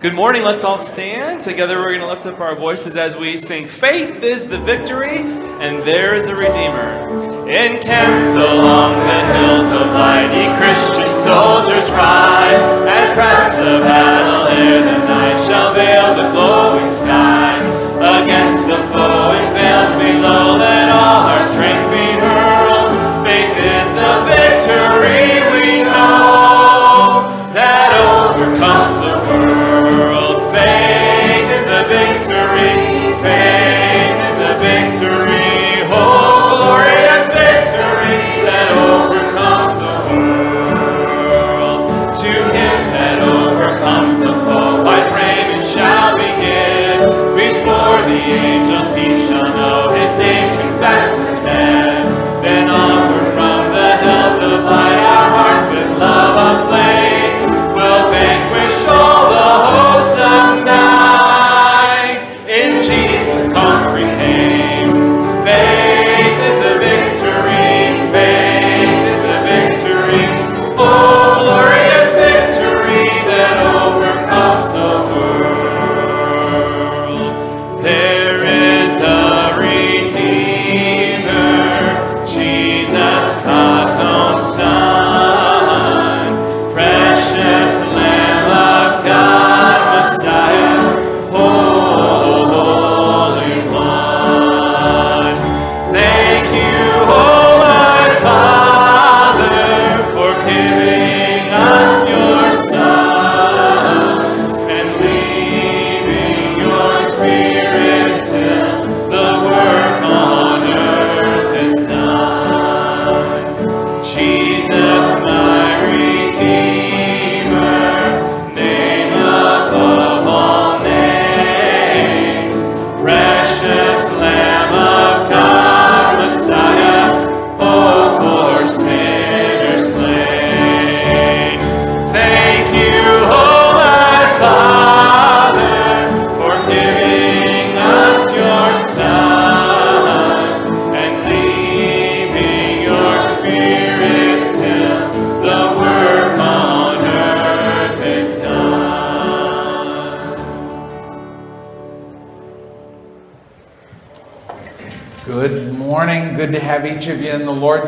Good morning. Let's all stand. Together we're going to lift up our voices as we sing Faith is the victory, and there is a Redeemer. Encamped along the hills of mighty Christian soldiers rise and press the battle ere the night shall veil the glowing skies. Against the foe in vales below, let all our strength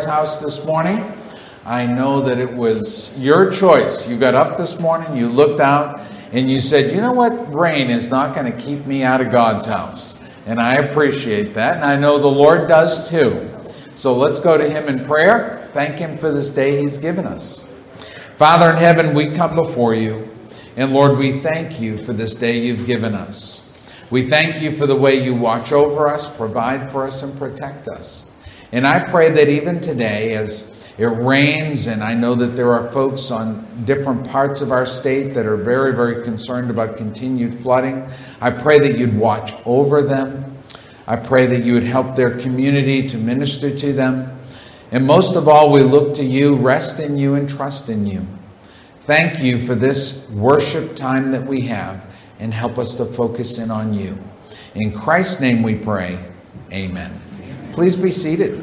house this morning. I know that it was your choice. You got up this morning, you looked out, and you said, you know what? Rain is not going to keep me out of God's house. And I appreciate that. And I know the Lord does too. So let's go to Him in prayer. Thank Him for this day He's given us. Father in heaven, we come before you. And Lord, we thank you for this day you've given us. We thank you for the way you watch over us, provide for us, and protect us. And I pray that even today, as it rains, and I know that there are folks on different parts of our state that are very, very concerned about continued flooding, I pray that you'd watch over them. I pray that you would help their community to minister to them. And most of all, we look to you, rest in you, and trust in you. Thank you for this worship time that we have and help us to focus in on you. In Christ's name we pray. Amen. Please be seated.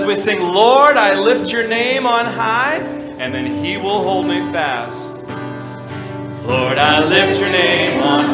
as we sing, Lord, I lift your name on high, and then he will hold me fast. Lord, I lift your name on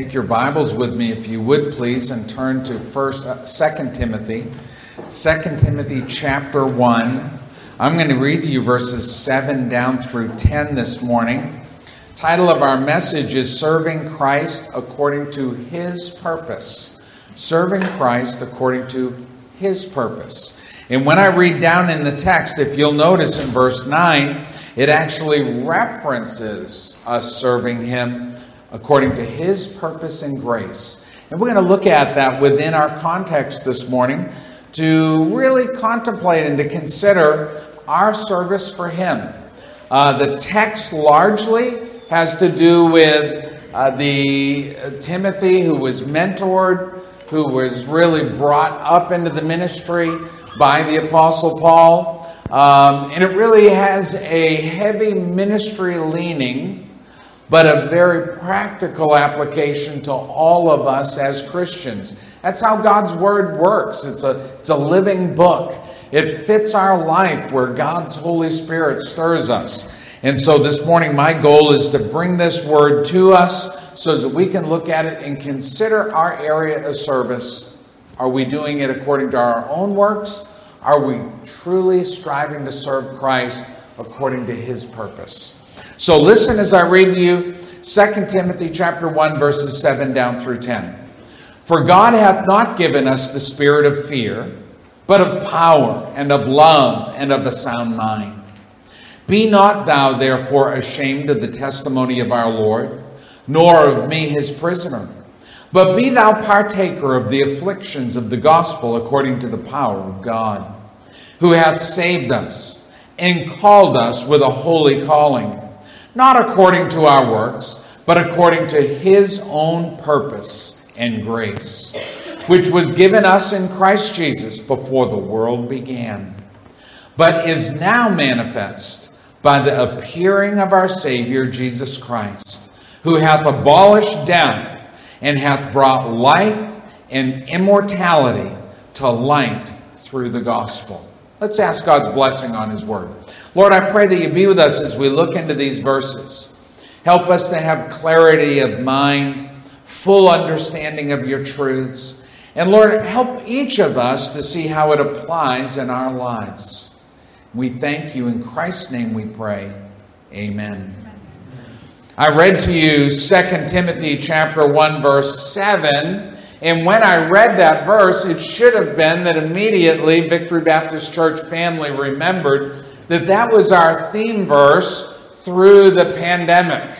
take your Bibles with me, if you would please, and turn to First, uh, Second Timothy, Second Timothy chapter one. I'm going to read to you verses seven down through ten this morning. Title of our message is "Serving Christ According to His Purpose." Serving Christ according to His purpose. And when I read down in the text, if you'll notice in verse nine, it actually references us serving Him according to His purpose and grace. And we're going to look at that within our context this morning to really contemplate and to consider our service for Him. Uh, the text largely has to do with uh, the uh, Timothy who was mentored, who was really brought up into the ministry by the Apostle Paul. Um, and it really has a heavy ministry leaning but a very practical application to all of us as Christians. That's how God's Word works. It's a, it's a living book. It fits our life where God's Holy Spirit stirs us. And so this morning, my goal is to bring this Word to us so that we can look at it and consider our area of service. Are we doing it according to our own works? Are we truly striving to serve Christ according to His purpose? So listen as I read to you 2 Timothy chapter 1 verses 7 down through 10. For God hath not given us the spirit of fear, but of power and of love and of a sound mind. Be not thou therefore ashamed of the testimony of our Lord, nor of me his prisoner, but be thou partaker of the afflictions of the gospel according to the power of God, who hath saved us and called us with a holy calling not according to our works, but according to his own purpose and grace, which was given us in Christ Jesus before the world began, but is now manifest by the appearing of our Savior Jesus Christ, who hath abolished death and hath brought life and immortality to light through the gospel. Let's ask God's blessing on his word. Lord, I pray that you be with us as we look into these verses. Help us to have clarity of mind, full understanding of your truths. And Lord, help each of us to see how it applies in our lives. We thank you. In Christ's name we pray. Amen. I read to you 2 Timothy chapter 1 verse 7 and when I read that verse it should have been that immediately Victory Baptist Church family remembered that that was our theme verse through the pandemic.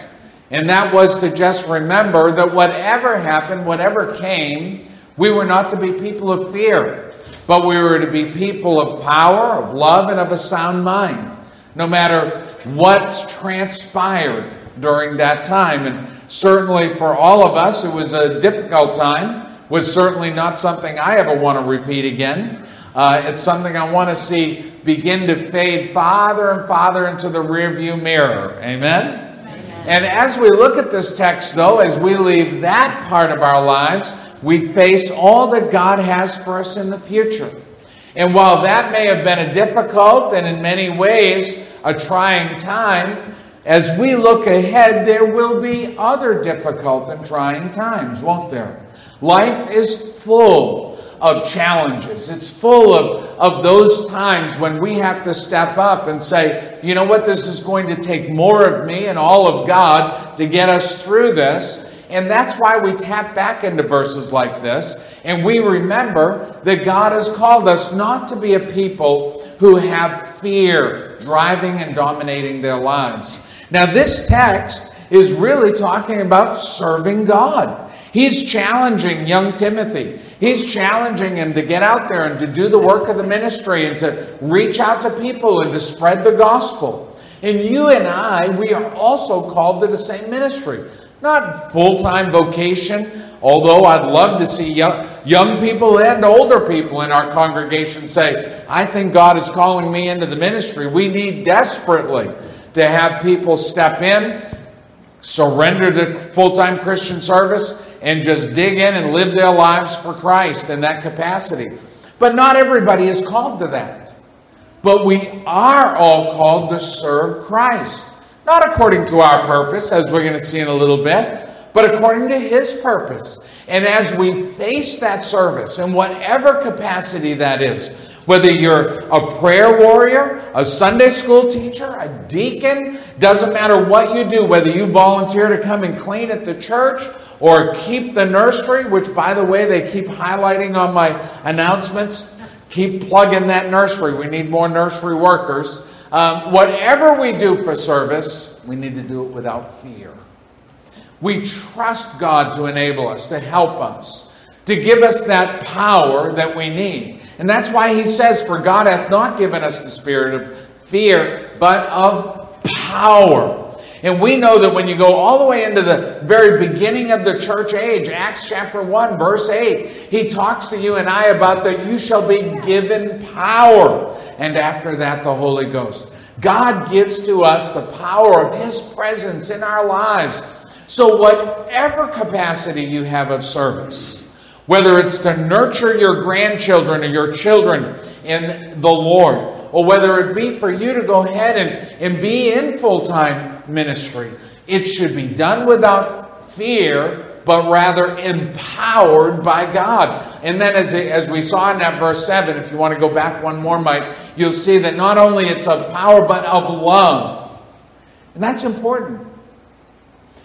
And that was to just remember that whatever happened, whatever came, we were not to be people of fear, but we were to be people of power, of love, and of a sound mind, no matter what transpired during that time. And certainly for all of us, it was a difficult time, was certainly not something I ever want to repeat again. Uh, it's something I want to see begin to fade farther and farther into the rearview mirror. Amen? Amen? And as we look at this text, though, as we leave that part of our lives, we face all that God has for us in the future. And while that may have been a difficult and in many ways a trying time, as we look ahead, there will be other difficult and trying times, won't there? Life is full of challenges. It's full of, of those times when we have to step up and say, you know what, this is going to take more of me and all of God to get us through this. And that's why we tap back into verses like this. And we remember that God has called us not to be a people who have fear driving and dominating their lives. Now, this text is really talking about serving God. He's challenging young Timothy. He's challenging him to get out there and to do the work of the ministry and to reach out to people and to spread the gospel. And you and I, we are also called to the same ministry. Not full time vocation, although I'd love to see young, young people and older people in our congregation say, I think God is calling me into the ministry. We need desperately to have people step in, surrender to full time Christian service, and just dig in and live their lives for Christ in that capacity. But not everybody is called to that. But we are all called to serve Christ. Not according to our purpose, as we're going to see in a little bit, but according to His purpose. And as we face that service, in whatever capacity that is, whether you're a prayer warrior, a Sunday school teacher, a deacon, doesn't matter what you do, whether you volunteer to come and clean at the church or keep the nursery, which, by the way, they keep highlighting on my announcements. Keep plugging that nursery. We need more nursery workers. Um, whatever we do for service, we need to do it without fear. We trust God to enable us, to help us, to give us that power that we need. And that's why he says, For God hath not given us the spirit of fear, but of power. And we know that when you go all the way into the very beginning of the church age, Acts chapter 1, verse 8, he talks to you and I about that you shall be given power. And after that, the Holy Ghost. God gives to us the power of his presence in our lives. So, whatever capacity you have of service, whether it's to nurture your grandchildren or your children in the Lord, or whether it be for you to go ahead and, and be in full time ministry, it should be done without fear, but rather empowered by God. And then, as, as we saw in that verse 7, if you want to go back one more, Mike, you'll see that not only it's of power, but of love. And that's important.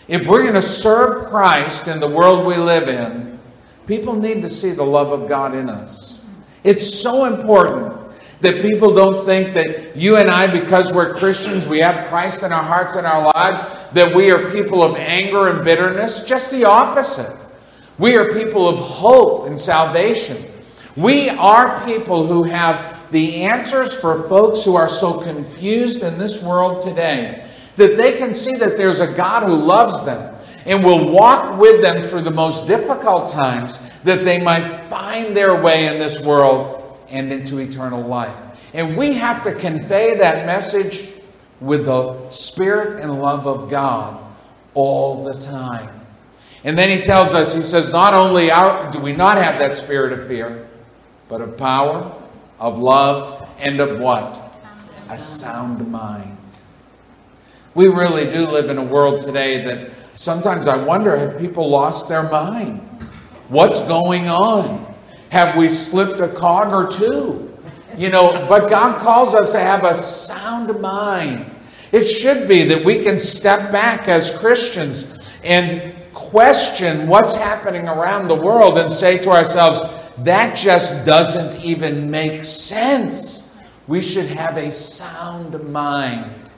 If we're going to serve Christ in the world we live in, people need to see the love of God in us. It's so important that people don't think that you and I, because we're Christians, we have Christ in our hearts and our lives, that we are people of anger and bitterness. Just the opposite. We are people of hope and salvation. We are people who have the answers for folks who are so confused in this world today that they can see that there's a God who loves them and will walk with them through the most difficult times that they might find their way in this world and into eternal life. And we have to convey that message with the spirit and love of God all the time. And then he tells us, he says, not only are, do we not have that spirit of fear, but of power, of love, and of what? A sound mind. We really do live in a world today that sometimes I wonder have people lost their mind? What's going on? Have we slipped a cog or two? You know, but God calls us to have a sound mind. It should be that we can step back as Christians and question what's happening around the world and say to ourselves, that just doesn't even make sense. We should have a sound mind.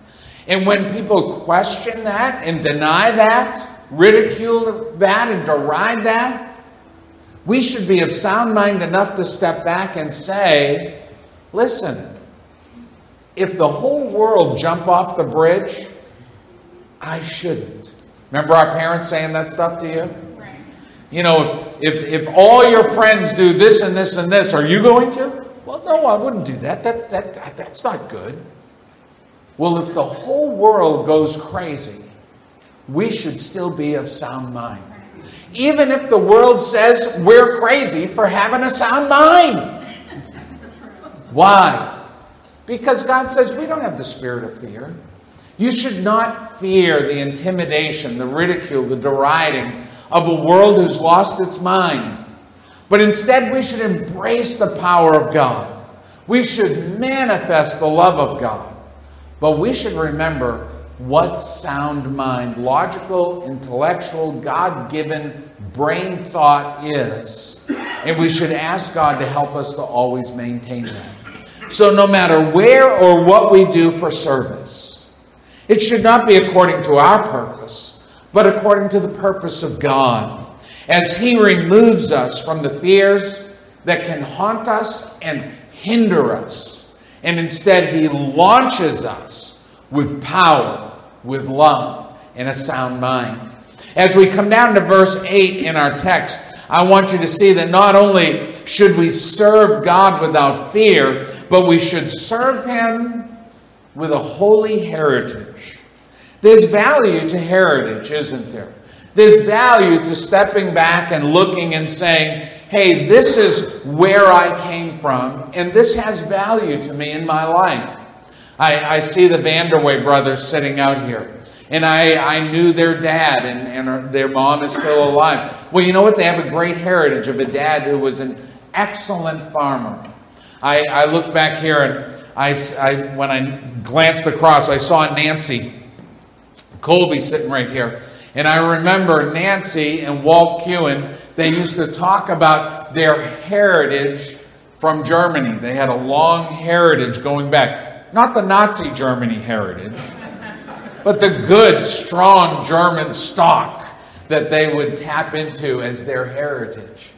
And when people question that and deny that, ridicule that and deride that, we should be of sound mind enough to step back and say, listen, if the whole world jump off the bridge, I shouldn't. Remember our parents saying that stuff to you? You know, if, if, if all your friends do this and this and this, are you going to? Well, no, I wouldn't do that. That, that, that. That's not good. Well, if the whole world goes crazy, we should still be of sound mind. Even if the world says we're crazy for having a sound mind. Why? Because God says we don't have the spirit of fear. You should not fear the intimidation, the ridicule, the deriding of a world who's lost its mind. But instead, we should embrace the power of God. We should manifest the love of God. But we should remember what sound mind, logical, intellectual, God given brain thought is. And we should ask God to help us to always maintain that. So, no matter where or what we do for service, it should not be according to our purpose, but according to the purpose of God. As He removes us from the fears that can haunt us and hinder us, and instead He launches us with power, with love, and a sound mind. As we come down to verse 8 in our text, I want you to see that not only should we serve God without fear, but we should serve Him with a holy heritage. There's value to heritage, isn't there? There's value to stepping back and looking and saying, hey, this is where I came from, and this has value to me in my life. I, I see the Vanderway brothers sitting out here. and I, I knew their dad, and, and their mom is still alive. Well, you know what? They have a great heritage of a dad who was an excellent farmer. I, I look back here, and I, I- when I glanced across, I saw Nancy Colby sitting right here. And I remember Nancy and Walt Kewen, they used to talk about their heritage from Germany. They had a long heritage going back. Not the Nazi Germany heritage, but the good, strong German stock that they would tap into as their heritage.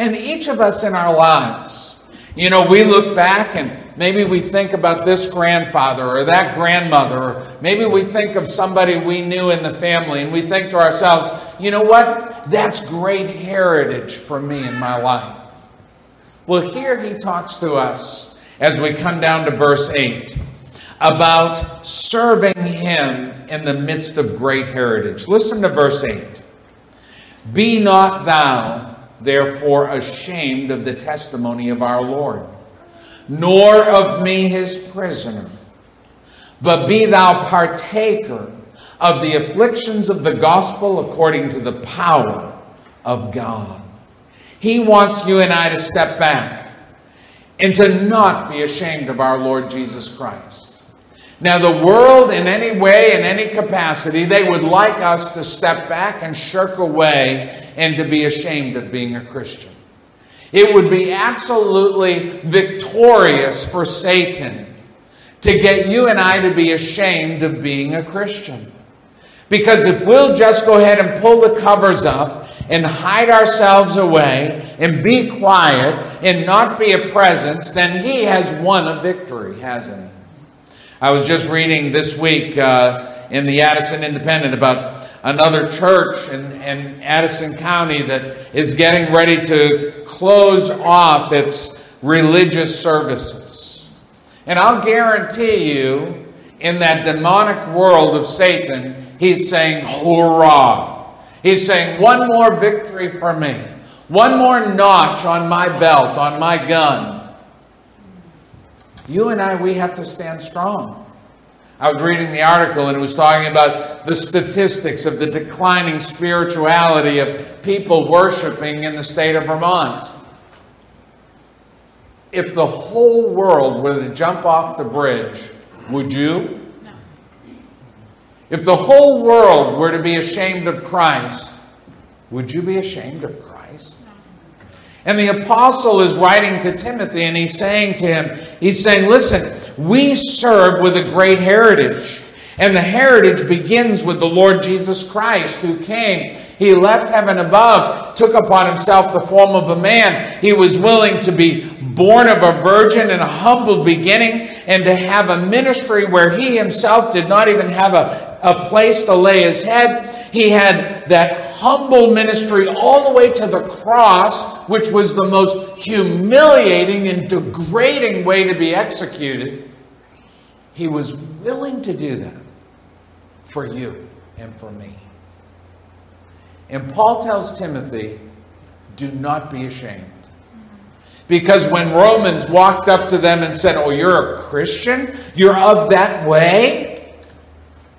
And each of us in our lives, you know, we look back and maybe we think about this grandfather or that grandmother, or maybe we think of somebody we knew in the family and we think to ourselves, you know what? That's great heritage for me in my life. Well, here he talks to us as we come down to verse 8 about serving him in the midst of great heritage. Listen to verse 8. Be not thou, therefore, ashamed of the testimony of our Lord, nor of me his prisoner, but be thou partaker of the afflictions of the gospel according to the power of God. He wants you and I to step back and to not be ashamed of our Lord Jesus Christ. Now, the world, in any way, in any capacity, they would like us to step back and shirk away and to be ashamed of being a Christian. It would be absolutely victorious for Satan to get you and I to be ashamed of being a Christian. Because if we'll just go ahead and pull the covers up and hide ourselves away and be quiet and not be a presence, then he has won a victory, hasn't he? I was just reading this week uh, in the Addison Independent about another church in, in Addison County that is getting ready to close off its religious services. And I'll guarantee you, in that demonic world of Satan, he's saying, Hurrah! He's saying, one more victory for me, one more notch on my belt, on my gun. You and I, we have to stand strong. I was reading the article and it was talking about the statistics of the declining spirituality of people worshiping in the state of Vermont. If the whole world were to jump off the bridge, would you? If the whole world were to be ashamed of Christ, would you be ashamed of Christ? And the apostle is writing to Timothy and he's saying to him, he's saying, listen, we serve with a great heritage. And the heritage begins with the Lord Jesus Christ who came. He left heaven above, took upon himself the form of a man. He was willing to be born of a virgin in a humble beginning and to have a ministry where he himself did not even have a, a place to lay his head. He had that humble ministry all the way to the cross, which was the most humiliating and degrading way to be executed. He was willing to do that for you and for me. And Paul tells Timothy, do not be ashamed. Because when Romans walked up to them and said, Oh, you're a Christian? You're of that way?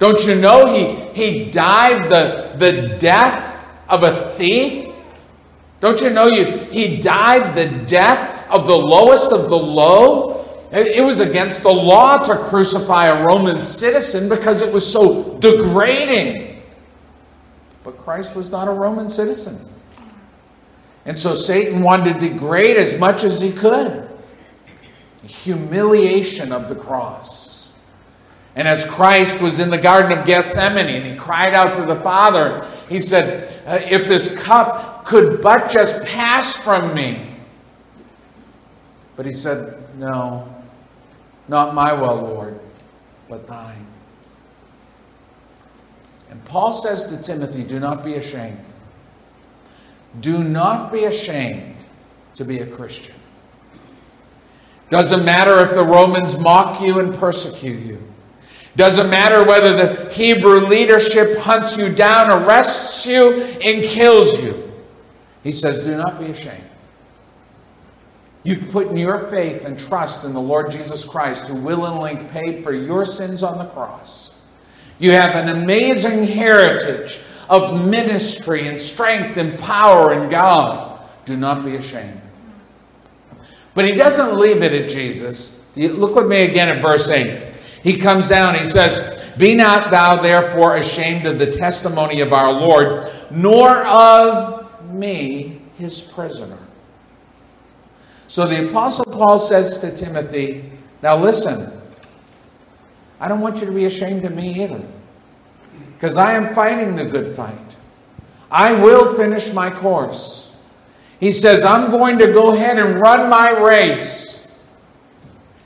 Don't you know he, he died the, the death of a thief? Don't you know you, he died the death of the lowest of the low? It it was against the law to crucify a Roman citizen because it was so degrading. But Christ was not a Roman citizen. And so Satan wanted to degrade as much as he could. Humiliation of the cross. And as Christ was in the Garden of Gethsemane and he cried out to the Father, he said, "Uh, If this cup could but just pass from me. But he said, No, not my will, Lord, but thine. And Paul says to Timothy, Do not be ashamed. Do not be ashamed to be a Christian. Doesn't matter if the Romans mock you and persecute you. Doesn't matter whether the Hebrew leadership hunts you down, arrests you, and kills you. He says, Do not be ashamed. You've put your faith and trust in the Lord Jesus Christ, who willingly paid for your sins on the cross. You have an amazing heritage of ministry and strength and power in God. Do not be ashamed. But he doesn't leave it at Jesus. Look with me again at verse 8. He comes down, he says, Be not thou therefore ashamed of the testimony of our Lord, nor of me, his prisoner. So the Apostle Paul says to Timothy, Now listen, I don't want you to be ashamed of me either, because I am fighting the good fight. I will finish my course. He says, I'm going to go ahead and run my race.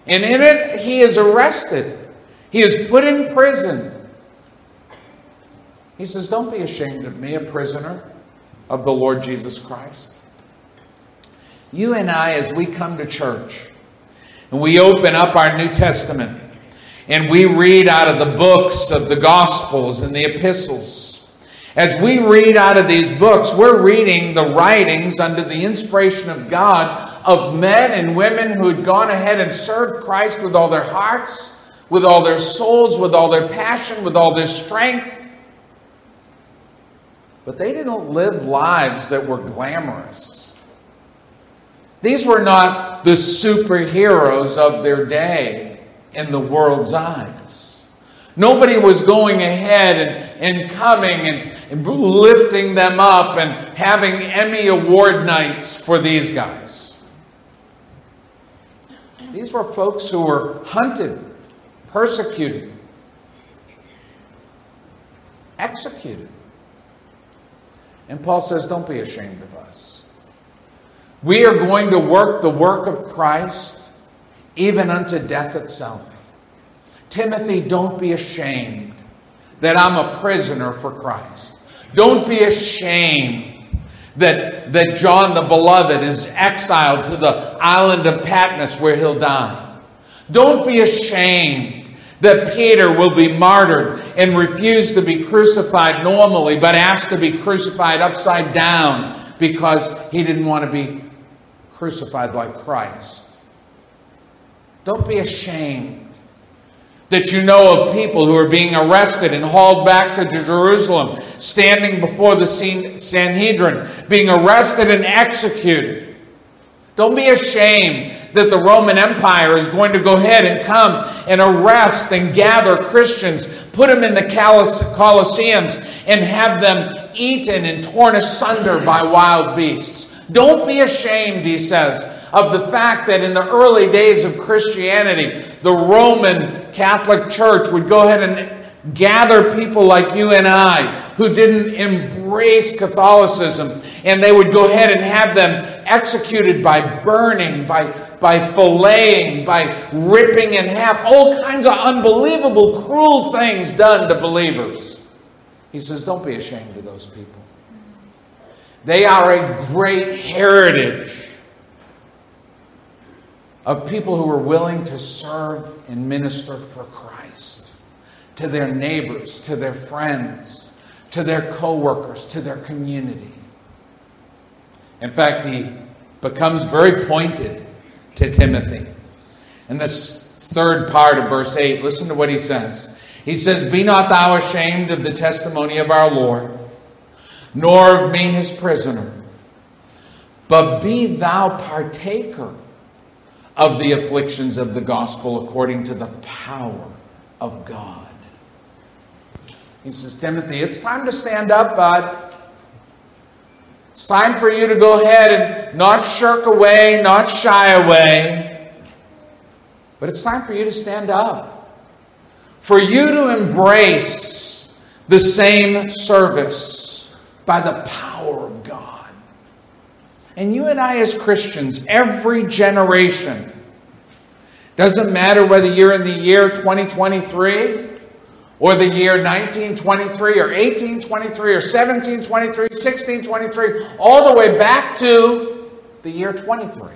And in it, he is arrested. He is put in prison. He says, Don't be ashamed of me, a prisoner of the Lord Jesus Christ. You and I, as we come to church and we open up our New Testament and we read out of the books of the Gospels and the epistles, as we read out of these books, we're reading the writings under the inspiration of God of men and women who had gone ahead and served Christ with all their hearts, with all their souls, with all their passion, with all their strength. But they didn't live lives that were glamorous. These were not the superheroes of their day in the world's eyes. Nobody was going ahead and, and coming and, and lifting them up and having Emmy Award nights for these guys. These were folks who were hunted, persecuted, executed. And Paul says, Don't be ashamed of us. We are going to work the work of Christ even unto death itself. Timothy, don't be ashamed that I'm a prisoner for Christ. Don't be ashamed that, that John the Beloved is exiled to the island of Patmos where he'll die. Don't be ashamed that Peter will be martyred and refuse to be crucified normally, but asked to be crucified upside down because he didn't want to be crucified like Christ. Don't be ashamed that you know of people who are being arrested and hauled back to Jerusalem, standing before the Sanhedrin, being arrested and executed. Don't be ashamed that the Roman Empire is going to go ahead and come and arrest and gather Christians, put them in the Colosseums, and have them eaten and torn asunder by wild beasts. Don't be ashamed, he says, of the fact that in the early days of Christianity, the Roman Catholic Church would go ahead and gather people like you and I who didn't embrace Catholicism, and they would go ahead and have them executed by burning, by, by filleting, by ripping in half, all kinds of unbelievable, cruel things done to believers. He says, Don't be ashamed of those people. They are a great heritage of people who are willing to serve and minister for Christ to their neighbors, to their friends, to their co-workers, to their community. In fact, he becomes very pointed to Timothy. In this third part of verse 8, listen to what he says. He says, Be not thou ashamed of the testimony of our Lord, nor of me his prisoner, but be thou partaker of the afflictions of the gospel according to the power of God. He says, Timothy, it's time to stand up, bud. It's time for you to go ahead and not shirk away, not shy away. But it's time for you to stand up. For you to embrace the same service by the power of God. And you and I, as Christians, every generation, doesn't matter whether you're in the year 2023 or the year 1923 or 1823 or 1723, 1623, all the way back to the year 23.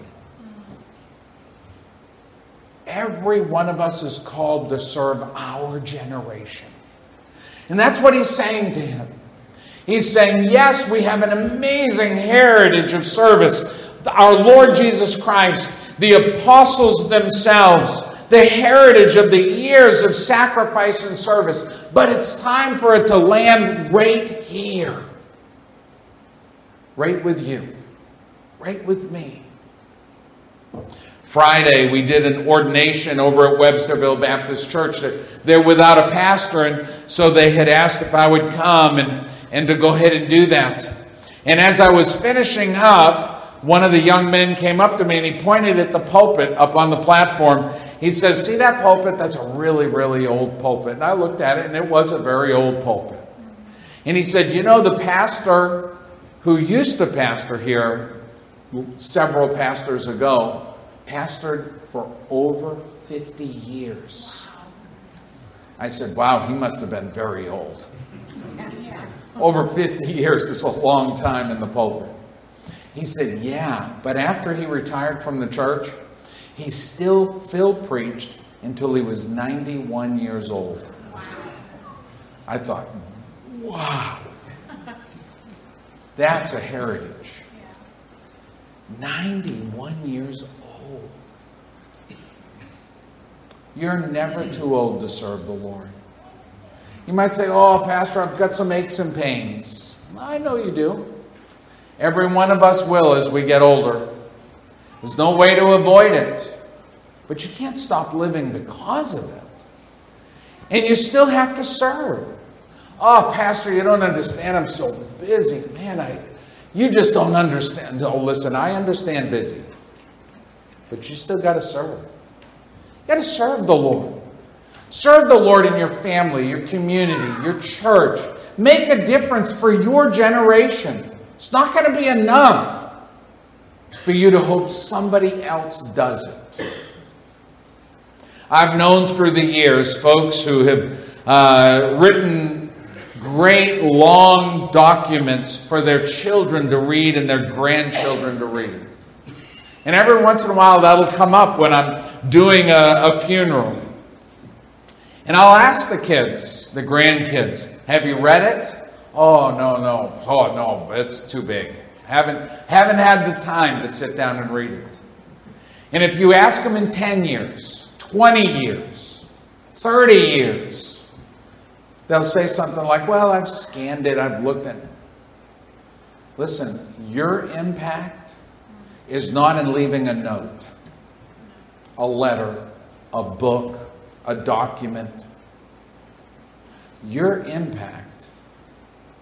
Every one of us is called to serve our generation. And that's what he's saying to him. He's saying, yes, we have an amazing heritage of service. Our Lord Jesus Christ, the apostles themselves, the heritage of the years of sacrifice and service, but it's time for it to land right here. Right with you. Right with me. Friday, we did an ordination over at Websterville Baptist Church. They're without a pastor, and so they had asked if I would come and, and to go ahead and do that. And as I was finishing up, one of the young men came up to me and he pointed at the pulpit up on the platform. He says, See that pulpit? That's a really, really old pulpit. And I looked at it, and it was a very old pulpit. And he said, You know, the pastor who used to pastor here several pastors ago pastored for over 50 years. I said, Wow, he must have been very old. Over 50 years is a long time in the pulpit. He said, Yeah, but after he retired from the church, he still Phil preached until he was 91 years old. I thought, wow, that's a heritage. 91 years old. You're never too old to serve the Lord. You might say, Oh, Pastor, I've got some aches and pains. I know you do. Every one of us will as we get older. There's no way to avoid it. But you can't stop living because of it. And you still have to serve. Oh, Pastor, you don't understand. I'm so busy. Man, I you just don't understand. Oh, listen, I understand busy. But you still got to serve. You got to serve the Lord. Serve the Lord in your family, your community, your church. Make a difference for your generation. It's not going to be enough for you to hope somebody else does it. I've known through the years folks who have uh, written great long documents for their children to read and their grandchildren to read. And every once in a while that'll come up when I'm doing a, a funeral. And I'll ask the kids, the grandkids, have you read it? Oh, no, no. Oh, no, it's too big. Haven't, haven't had the time to sit down and read it. And if you ask them in 10 years, 20 years, 30 years, they'll say something like, Well, I've scanned it, I've looked at it. Listen, your impact is not in leaving a note, a letter, a book, a document. Your impact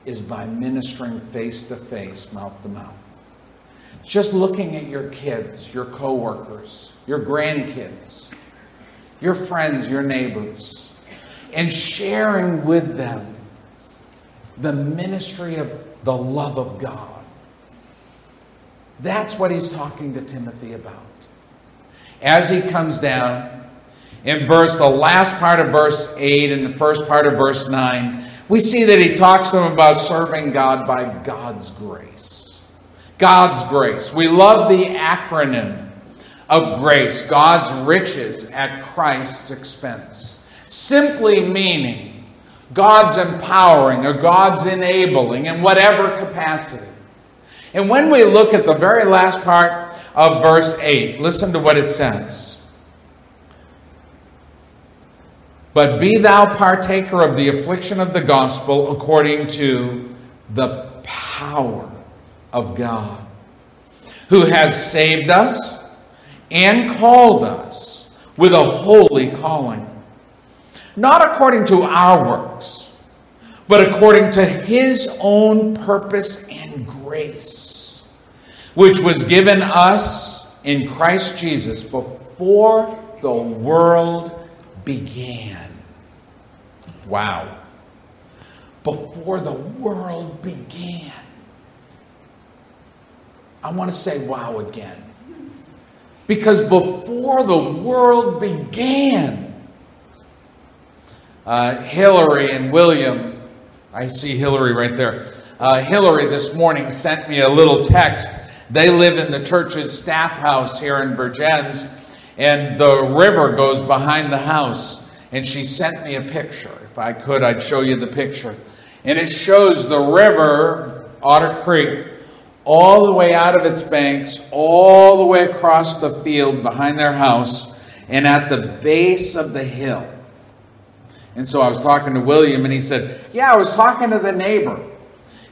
is by ministering face to face, mouth to mouth. Just looking at your kids, your coworkers, your grandkids, your friends, your neighbors, and sharing with them the ministry of the love of God. That's what he's talking to Timothy about. As he comes down in verse the last part of verse 8 and the first part of verse 9, we see that he talks to them about serving God by God's grace. God's grace. We love the acronym of grace, God's riches at Christ's expense. Simply meaning God's empowering or God's enabling in whatever capacity. And when we look at the very last part of verse 8, listen to what it says. But be thou partaker of the affliction of the gospel according to the power of God, who has saved us and called us with a holy calling, not according to our works, but according to his own purpose and grace, which was given us in Christ Jesus before the world began. Wow. Before the world began. I want to say wow again. Because before the world began, uh, Hillary and William, I see Hillary right there. Uh, Hillary this morning sent me a little text. They live in the church's staff house here in Vergennes, and the river goes behind the house. And she sent me a picture. If I could, I'd show you the picture. And it shows the river, Otter Creek, all the way out of its banks, all the way across the field behind their house, and at the base of the hill. And so I was talking to William, and he said, Yeah, I was talking to the neighbor.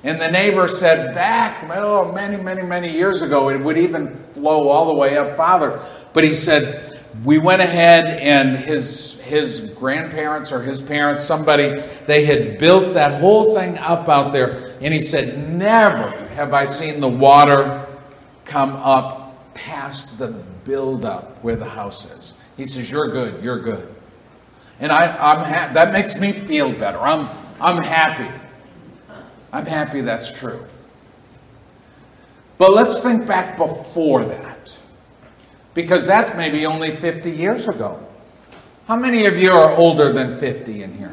And the neighbor said, Back, oh, many, many, many years ago, it would even flow all the way up farther. But he said, we went ahead and his his grandparents or his parents somebody they had built that whole thing up out there and he said never have i seen the water come up past the buildup where the house is he says you're good you're good and I, I'm ha- that makes me feel better. I'm, I'm happy. I'm happy that's true. But let's think back before that, because that's maybe only 50 years ago. How many of you are older than 50 in here?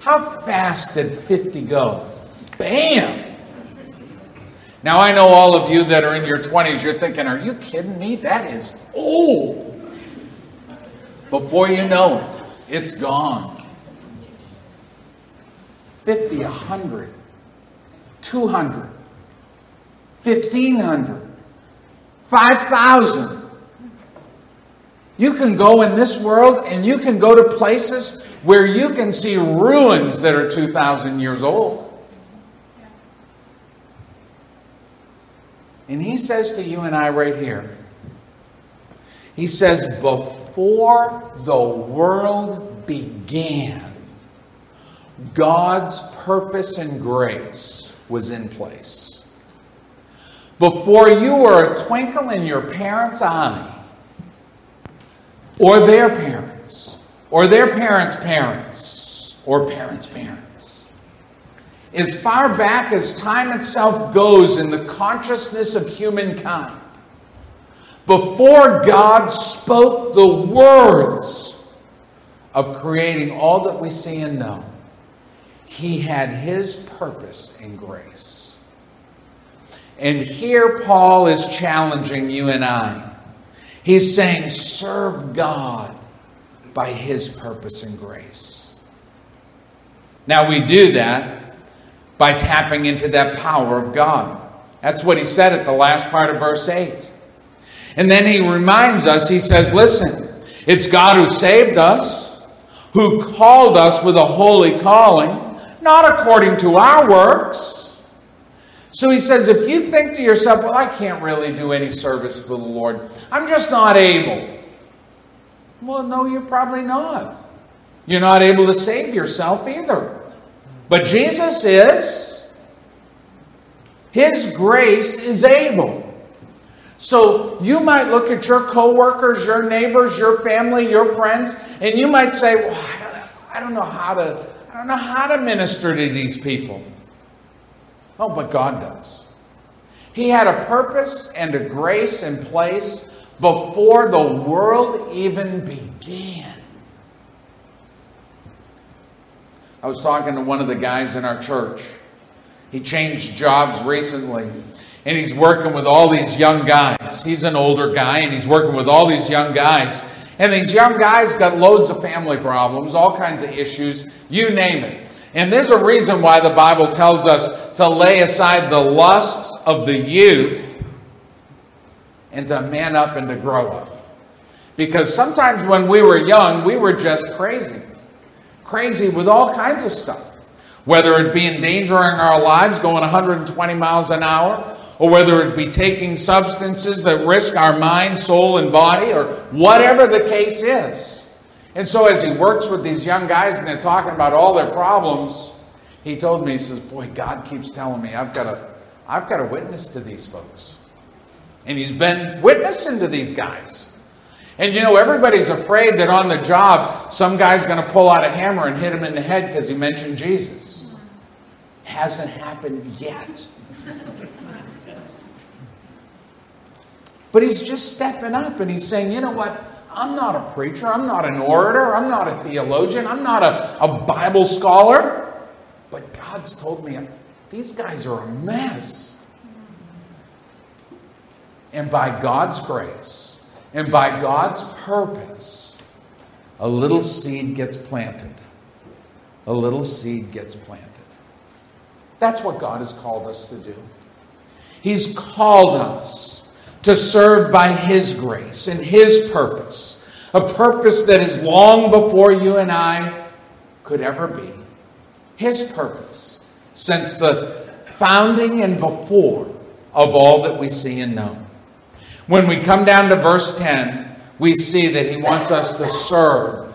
How fast did 50 go? Bam! Now, I know all of you that are in your 20s, you're thinking, are you kidding me? That is old. Before you know it, it's gone. 50, 100, 200, 1,500, 5,000. You can go in this world and you can go to places where you can see ruins that are 2,000 years old. And he says to you and I right here, he says, before the world began, God's purpose and grace was in place. Before you were a twinkle in your parents' eye, or their parents, or their parents' parents, or parents' parents, as far back as time itself goes in the consciousness of humankind, before God spoke the words of creating all that we see and know, He had His purpose and grace. And here Paul is challenging you and I. He's saying, serve God by His purpose and grace. Now we do that by tapping into that power of God. That's what he said at the last part of verse 8. And then he reminds us, he says, Listen, it's God who saved us, who called us with a holy calling, not according to our works. So he says, if you think to yourself, well, I can't really do any service for the Lord, I'm just not able. Well, no, you're probably not. You're not able to save yourself either. But Jesus is. His grace is able. So you might look at your coworkers, your neighbors, your family, your friends, and you might say, "Well, I don't know how to I don't know how to minister to these people." Oh, but God does. He had a purpose and a grace in place before the world even began. I was talking to one of the guys in our church. He changed jobs recently and he's working with all these young guys. He's an older guy, and he's working with all these young guys. And these young guys got loads of family problems, all kinds of issues, you name it. And there's a reason why the Bible tells us to lay aside the lusts of the youth and to man up and to grow up. Because sometimes when we were young, we were just crazy. Crazy with all kinds of stuff. Whether it be endangering our lives, going 120 miles an hour, or whether it be taking substances that risk our mind, soul, and body, or whatever the case is. And so, as he works with these young guys and they're talking about all their problems, he told me, he says, Boy, God keeps telling me I've got to, I've got to witness to these folks. And he's been witnessing to these guys. And you know, everybody's afraid that on the job, some guy's going to pull out a hammer and hit him in the head because he mentioned Jesus. Hasn't happened yet. But he's just stepping up and he's saying, you know what? I'm not a preacher. I'm not an orator. I'm not a theologian. I'm not a, a Bible scholar. But God's told me these guys are a mess. And by God's grace and by God's purpose, a little seed gets planted. A little seed gets planted. That's what God has called us to do. He's called us to serve by His grace and His purpose, a purpose that is long before you and I could ever be. His purpose since the founding and before of all that we see and know. When we come down to verse 10, we see that He wants us to serve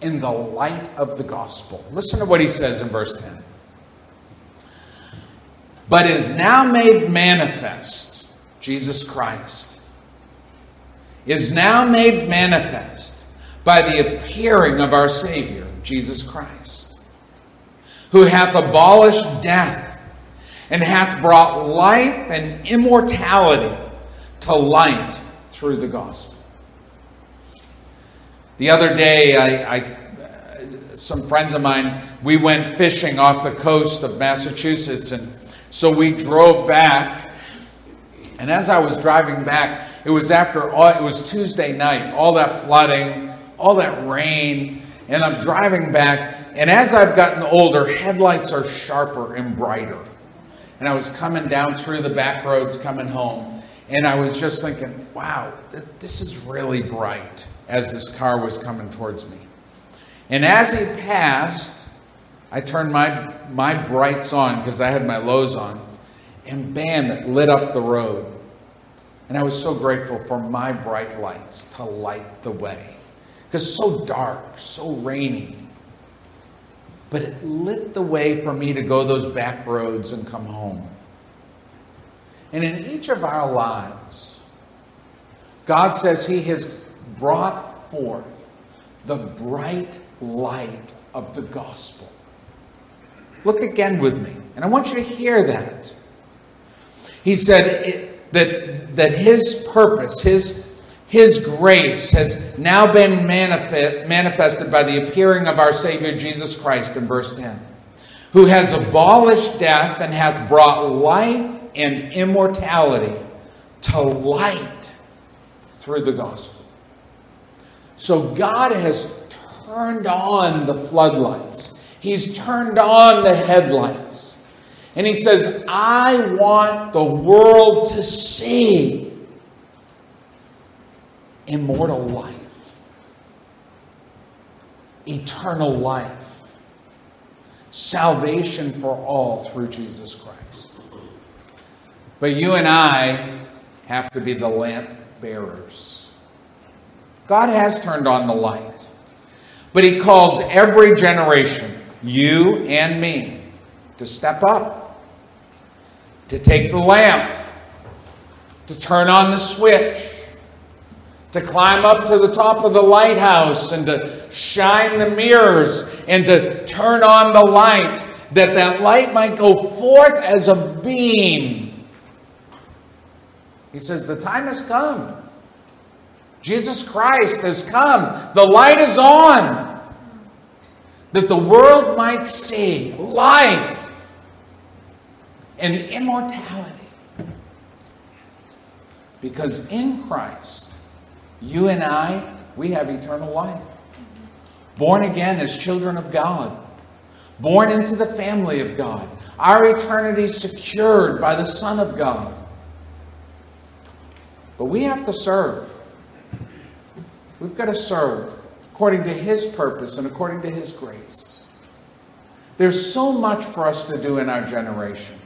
in the light of the gospel. Listen to what He says in verse 10 but is now made manifest, Jesus Christ, is now made manifest by the appearing of our Savior, Jesus Christ, who hath abolished death and hath brought life and immortality to light through the gospel. The other day, I, I some friends of mine, we went fishing off the coast of Massachusetts and so we drove back, and as I was driving back, it was after all, it was Tuesday night, all that flooding, all that rain, and I'm driving back, and as I've gotten older, headlights are sharper and brighter. And I was coming down through the back roads coming home, and I was just thinking, wow, this is really bright as this car was coming towards me. And as he passed, I turned my, my brights on because I had my lows on, and bam, it lit up the road. And I was so grateful for my bright lights to light the way. Because so dark, so rainy. But it lit the way for me to go those back roads and come home. And in each of our lives, God says He has brought forth the bright light of the gospel. Look again with me, and I want you to hear that. He said that, that his purpose, his, his grace has now been manifest, manifested by the appearing of our Savior Jesus Christ in verse 10, who has abolished death and hath brought life and immortality to light through the gospel. So God has turned on the floodlights. He's turned on the headlights. And he says, I want the world to see immortal life, eternal life, salvation for all through Jesus Christ. But you and I have to be the lamp bearers. God has turned on the light, but He calls every generation you and me, to step up, to take the lamp, to turn on the switch, to climb up to the top of the lighthouse and to shine the mirrors and to turn on the light, that that light might go forth as a beam. He says, The time has come. Jesus Christ has come. The light is on that the world might see life and immortality. Because in Christ, you and I, we have eternal life. Born again as children of God, born into the family of God, our eternity secured by the Son of God. But we have to serve. We've got to serve according to His purpose and according to His grace. There's so much for us to do in our generation.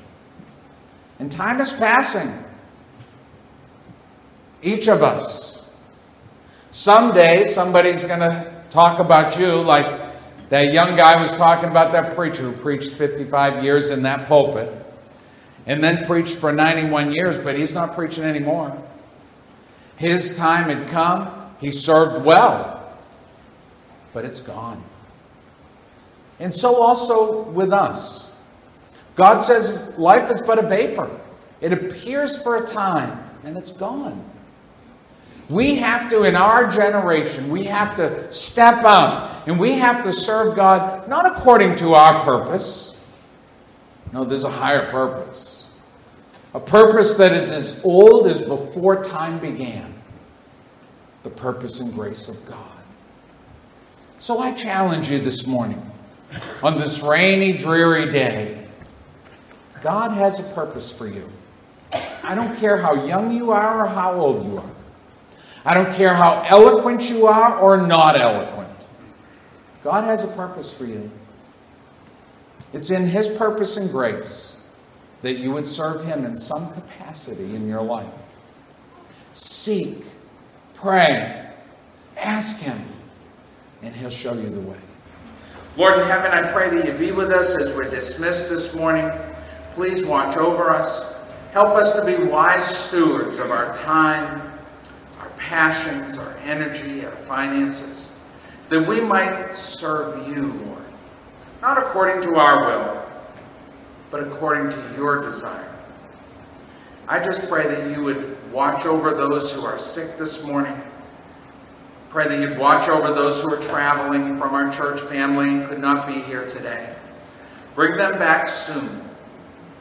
And time is passing. Each of us. Someday, somebody's going to talk about you like that young guy was talking about that preacher who preached 55 years in that pulpit and then preached for 91 years, but he's not preaching anymore. His time had come. He served well but it's gone. And so also with us. God says life is but a vapor. It appears for a time and it's gone. We have to, in our generation, we have to step up and we have to serve God not according to our purpose. No, there's a higher purpose. A purpose that is as old as before time began. The purpose and grace of God. So I challenge you this morning, on this rainy, dreary day, God has a purpose for you. I don't care how young you are or how old you are. I don't care how eloquent you are or not eloquent. God has a purpose for you. It's in His purpose and grace that you would serve Him in some capacity in your life. Seek, pray, ask Him, and He'll show you the way. Lord in heaven, I pray that you be with us as we're dismissed this morning. Please watch over us. Help us to be wise stewards of our time, our passions, our energy, our finances, that we might serve you, Lord, not according to our will, but according to your desire. I just pray that you would watch over those who are sick this morning. Pray that you'd watch over those who are traveling from our church family and could not be here today. Bring them back soon.